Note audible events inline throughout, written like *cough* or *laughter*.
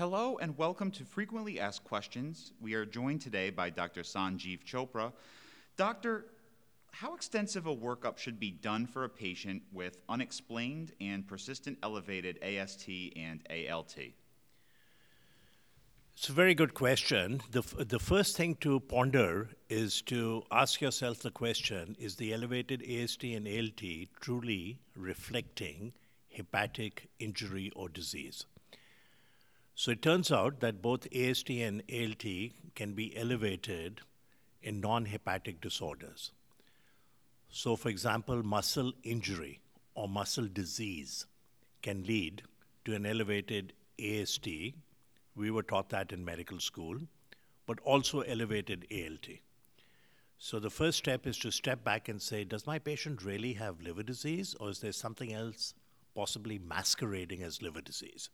Hello and welcome to Frequently Asked Questions. We are joined today by Dr. Sanjiv Chopra. Doctor, how extensive a workup should be done for a patient with unexplained and persistent elevated AST and ALT? It's a very good question. The, f- the first thing to ponder is to ask yourself the question is the elevated AST and ALT truly reflecting hepatic injury or disease? So it turns out that both AST and ALT can be elevated in non hepatic disorders. So, for example, muscle injury or muscle disease can lead to an elevated AST. We were taught that in medical school, but also elevated ALT. So, the first step is to step back and say, does my patient really have liver disease, or is there something else possibly masquerading as liver disease?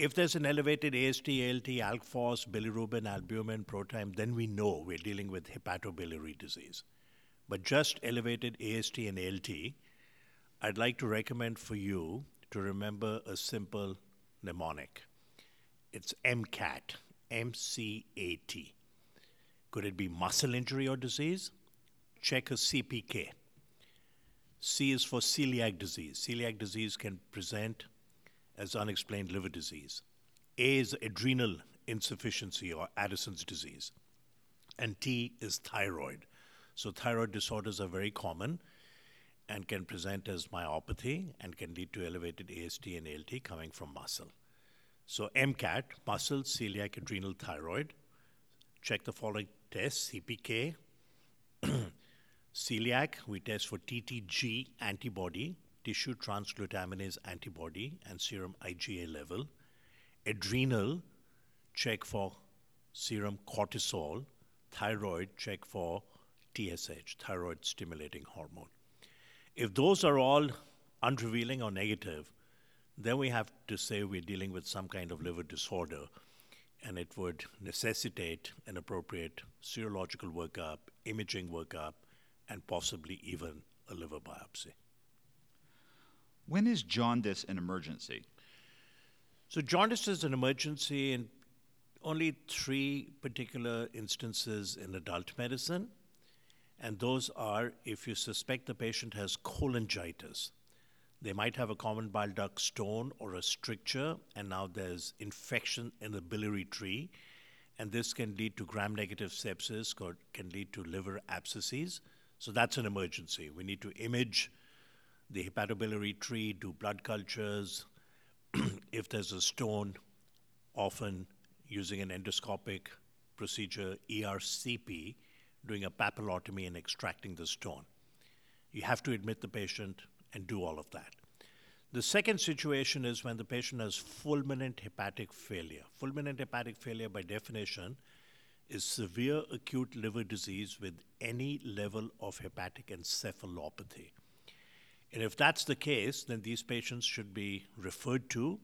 If there's an elevated AST, ALT, ALK phos, bilirubin, albumin, protime, then we know we're dealing with hepatobiliary disease but just elevated AST and ALT, I'd like to recommend for you to remember a simple mnemonic. It's MCAT, M C A T. Could it be muscle injury or disease? Check a CPK. C is for celiac disease. Celiac disease can present as unexplained liver disease. A is adrenal insufficiency or Addison's disease. And T is thyroid. So thyroid disorders are very common and can present as myopathy and can lead to elevated AST and ALT coming from muscle. So MCAT, muscle, celiac, adrenal, thyroid. Check the following tests, CPK. *clears throat* celiac, we test for TTG antibody, tissue transglutaminase antibody, and serum IgA level. Adrenal, check for serum cortisol. Thyroid, check for TSH, thyroid stimulating hormone. If those are all unrevealing or negative, then we have to say we're dealing with some kind of liver disorder, and it would necessitate an appropriate serological workup, imaging workup, and possibly even a liver biopsy. When is jaundice an emergency? So, jaundice is an emergency in only three particular instances in adult medicine and those are if you suspect the patient has cholangitis. They might have a common bile duct stone or a stricture, and now there's infection in the biliary tree, and this can lead to gram negative sepsis, or can lead to liver abscesses. So that's an emergency. We need to image the hepatobiliary tree, do blood cultures. *clears throat* if there's a stone, often using an endoscopic procedure, ERCP, doing a papillotomy and extracting the stone. You have to admit the patient and do all of that. The second situation is when the patient has fulminant hepatic failure. Fulminant hepatic failure, by definition, is severe acute liver disease with any level of hepatic encephalopathy. And if that's the case, then these patients should be referred to.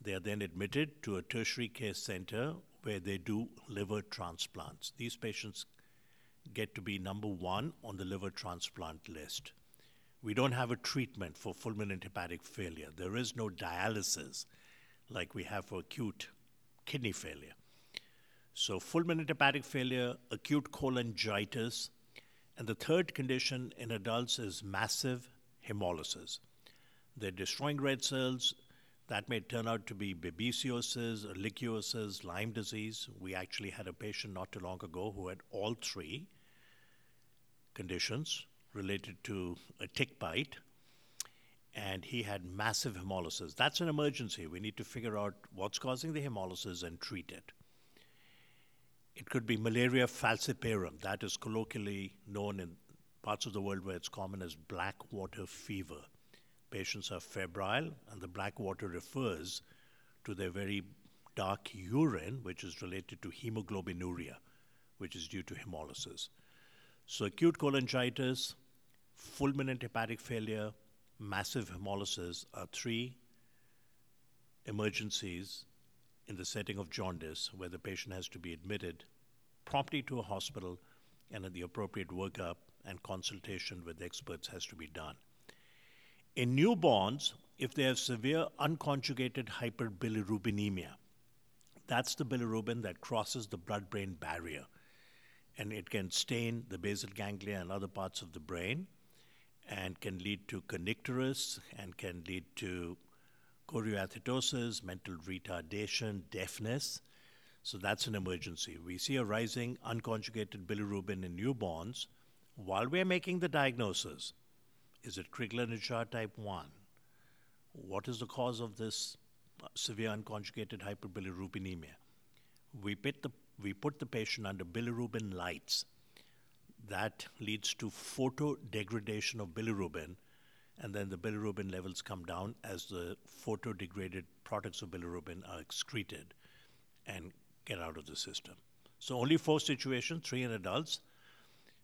They are then admitted to a tertiary care center where they do liver transplants. These patients get to be number one on the liver transplant list. We don't have a treatment for fulminant hepatic failure. There is no dialysis like we have for acute kidney failure. So, fulminant hepatic failure, acute cholangitis, and the third condition in adults is massive hemolysis. They're destroying red cells. That may turn out to be babesiosis, ehrlichiosis, Lyme disease. We actually had a patient not too long ago who had all three conditions related to a tick bite, and he had massive hemolysis. That's an emergency. We need to figure out what's causing the hemolysis and treat it. It could be malaria falciparum, that is colloquially known in parts of the world where it's common as black water fever. Patients are febrile, and the black water refers to their very dark urine, which is related to hemoglobinuria, which is due to hemolysis. So acute cholangitis, fulminant hepatic failure, massive hemolysis are three emergencies in the setting of jaundice where the patient has to be admitted promptly to a hospital and the appropriate workup and consultation with experts has to be done. In newborns, if they have severe unconjugated hyperbilirubinemia, That's the bilirubin that crosses the blood brain barrier. And it can stain the basal ganglia and other parts of the brain and can lead to kernicterus and can lead to chorioathetosis, mental retardation, deafness. So that's an emergency. We see a rising unconjugated bilirubin in newborns while we're making the diagnosis. Is it Crigler-Najjar type 1? What is the cause of this uh, severe unconjugated hyperbilirubinemia? We put the, we put the patient under bilirubin lights. That leads to photo degradation of bilirubin, and then the bilirubin levels come down as the photo degraded products of bilirubin are excreted and get out of the system. So, only four situations, three in adults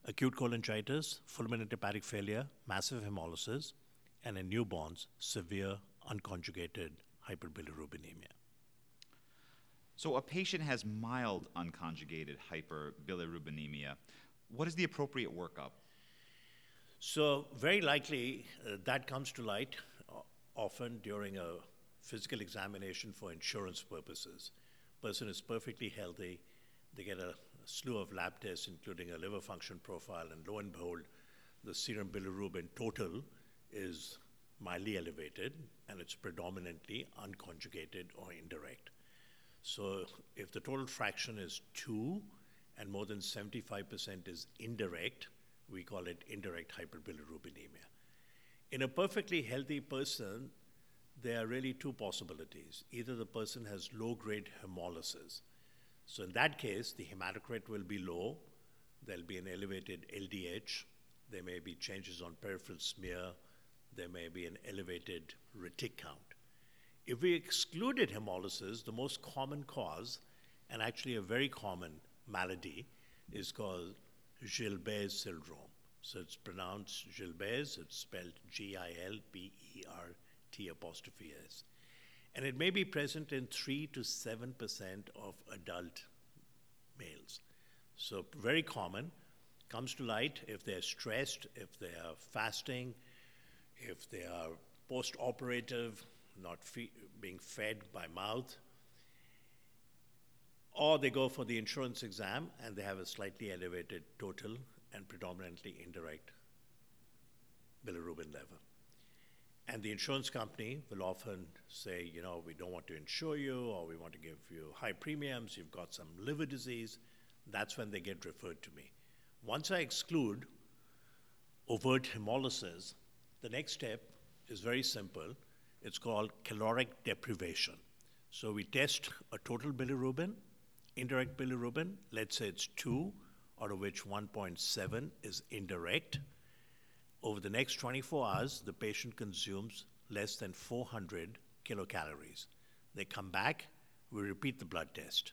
acute cholangitis, fulminant hepatic failure, massive hemolysis, and in newborns, severe unconjugated hyperbilirubinemia. So, a patient has mild unconjugated hyperbilirubinemia. What is the appropriate workup? So, very likely uh, that comes to light uh, often during a physical examination for insurance purposes. Person is perfectly healthy, they get a slew of lab tests, including a liver function profile, and lo and behold, the serum bilirubin total is mildly elevated, and it's predominantly unconjugated or indirect. So if the total fraction is 2 and more than 75% is indirect, we call it indirect hyperbilirubinemia. In a perfectly healthy person, there are really two possibilities. Either the person has low grade hemolysis. So, in that case, the hematocrit will be low, there'll be an elevated LDH, there may be changes on peripheral smear, there may be an elevated retic count. If we excluded hemolysis, the most common cause, and actually a very common malady, is called Gilbert's syndrome. So it's pronounced Gilbert's, it's spelled G I L B E R T apostrophe S. And it may be present in 3 to 7% of adult males. So, very common. Comes to light if they're stressed, if they are fasting, if they are post operative, not fe- being fed by mouth, or they go for the insurance exam and they have a slightly elevated total and predominantly indirect bilirubin level. And the insurance company will often say, you know, we don't want to insure you, or we want to give you high premiums, you've got some liver disease. That's when they get referred to me. Once I exclude overt hemolysis, the next step is very simple. It's called caloric deprivation. So we test a total bilirubin, indirect bilirubin, let's say it's 2, out of which 1.7 is indirect. Over the next 24 hours, the patient consumes less than 400 kilocalories. They come back, we repeat the blood test.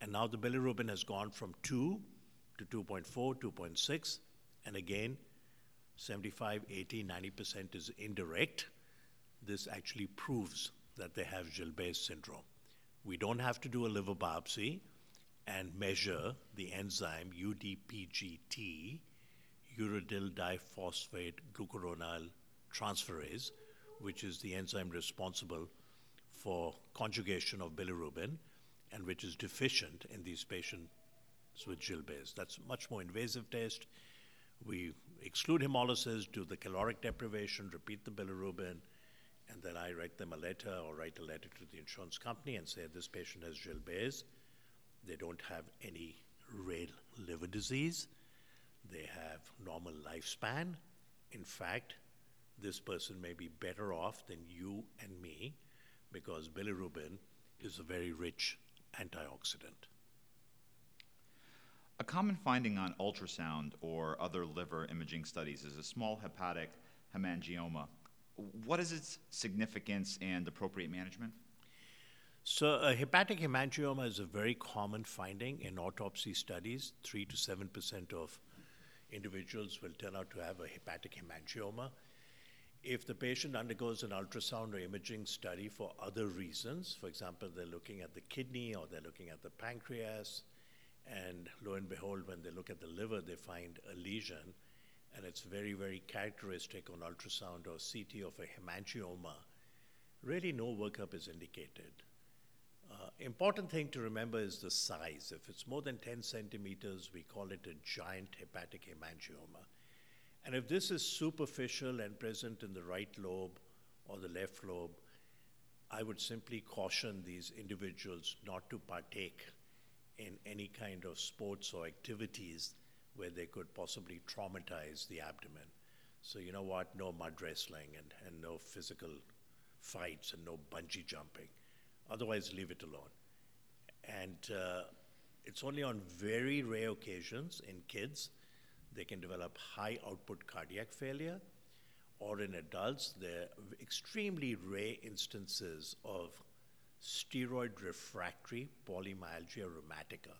And now the bilirubin has gone from 2 to 2.4, 2.6, and again 75, 80, 90% is indirect, this actually proves that they have Gilbert's syndrome. We don't have to do a liver biopsy and measure the enzyme UDPGT, uridyl diphosphate glucuronide transferase, which is the enzyme responsible for conjugation of bilirubin and which is deficient in these patients with Gilbert's. That's a much more invasive test. We exclude hemolysis, do the caloric deprivation, repeat the bilirubin, and then I write them a letter or write a letter to the insurance company and say this patient has Gilbert's. They don't have any rare liver disease. They have normal lifespan. In fact, this person may be better off than you and me because bilirubin is a very rich antioxidant. A common finding on ultrasound or other liver imaging studies is a small hepatic hemangioma. What is its significance and appropriate management? So, a hepatic hemangioma is a very common finding in autopsy studies. 3 to 7% of individuals will turn out to have a hepatic hemangioma. If the patient undergoes an ultrasound or imaging study for other reasons, for example, they're looking at the kidney or they're looking at the pancreas, and lo and behold, when they look at the liver, they find a lesion, and it's very, very characteristic on ultrasound or CT of a hemangioma. Really, no workup is indicated. Uh, important thing to remember is the size. If it's more than 10 centimeters, we call it a giant hepatic hemangioma. And if this is superficial and present in the right lobe or the left lobe, I would simply caution these individuals not to partake in any kind of sports or activities where they could possibly traumatize the abdomen. So, you know what? No mud wrestling and, and no physical fights and no bungee jumping. Otherwise, leave it alone. And uh, it's only on very rare occasions in kids they can develop high output cardiac failure, or in adults, there are extremely rare instances of steroid refractory polymyalgia rheumatica.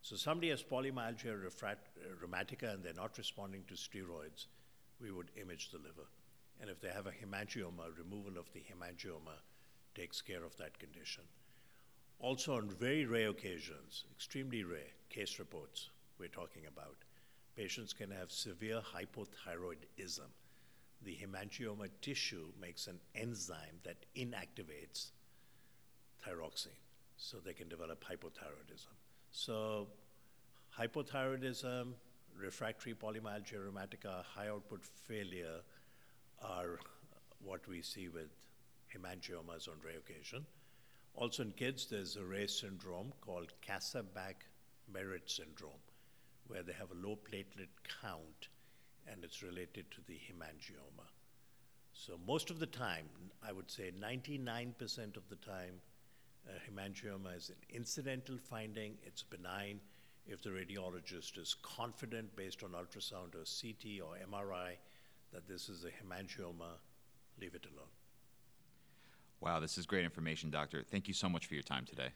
So somebody has polymyalgia rheumatica and they're not responding to steroids, we would image the liver. And if they have a hemangioma, removal of the hemangioma takes care of that condition. Also, on very rare occasions, extremely rare case reports we're talking about, patients can have severe hypothyroidism. The hemangioma tissue makes an enzyme that inactivates thyroxine, so they can develop hypothyroidism. So, hypothyroidism, refractory polymyalgia rheumatica, high output failure are what we see with hemangiomas on rare occasion. Also in kids, there's a rare syndrome called Kasabach-Merritt syndrome, where they have a low platelet count and it's related to the hemangioma. So most of the time, I would say 99% of the time, hemangioma is an incidental finding, it's benign. If the radiologist is confident based on ultrasound or CT or MRI that this is a hemangioma, leave it alone. Wow, this is great information, Doctor. Thank you so much for your time today.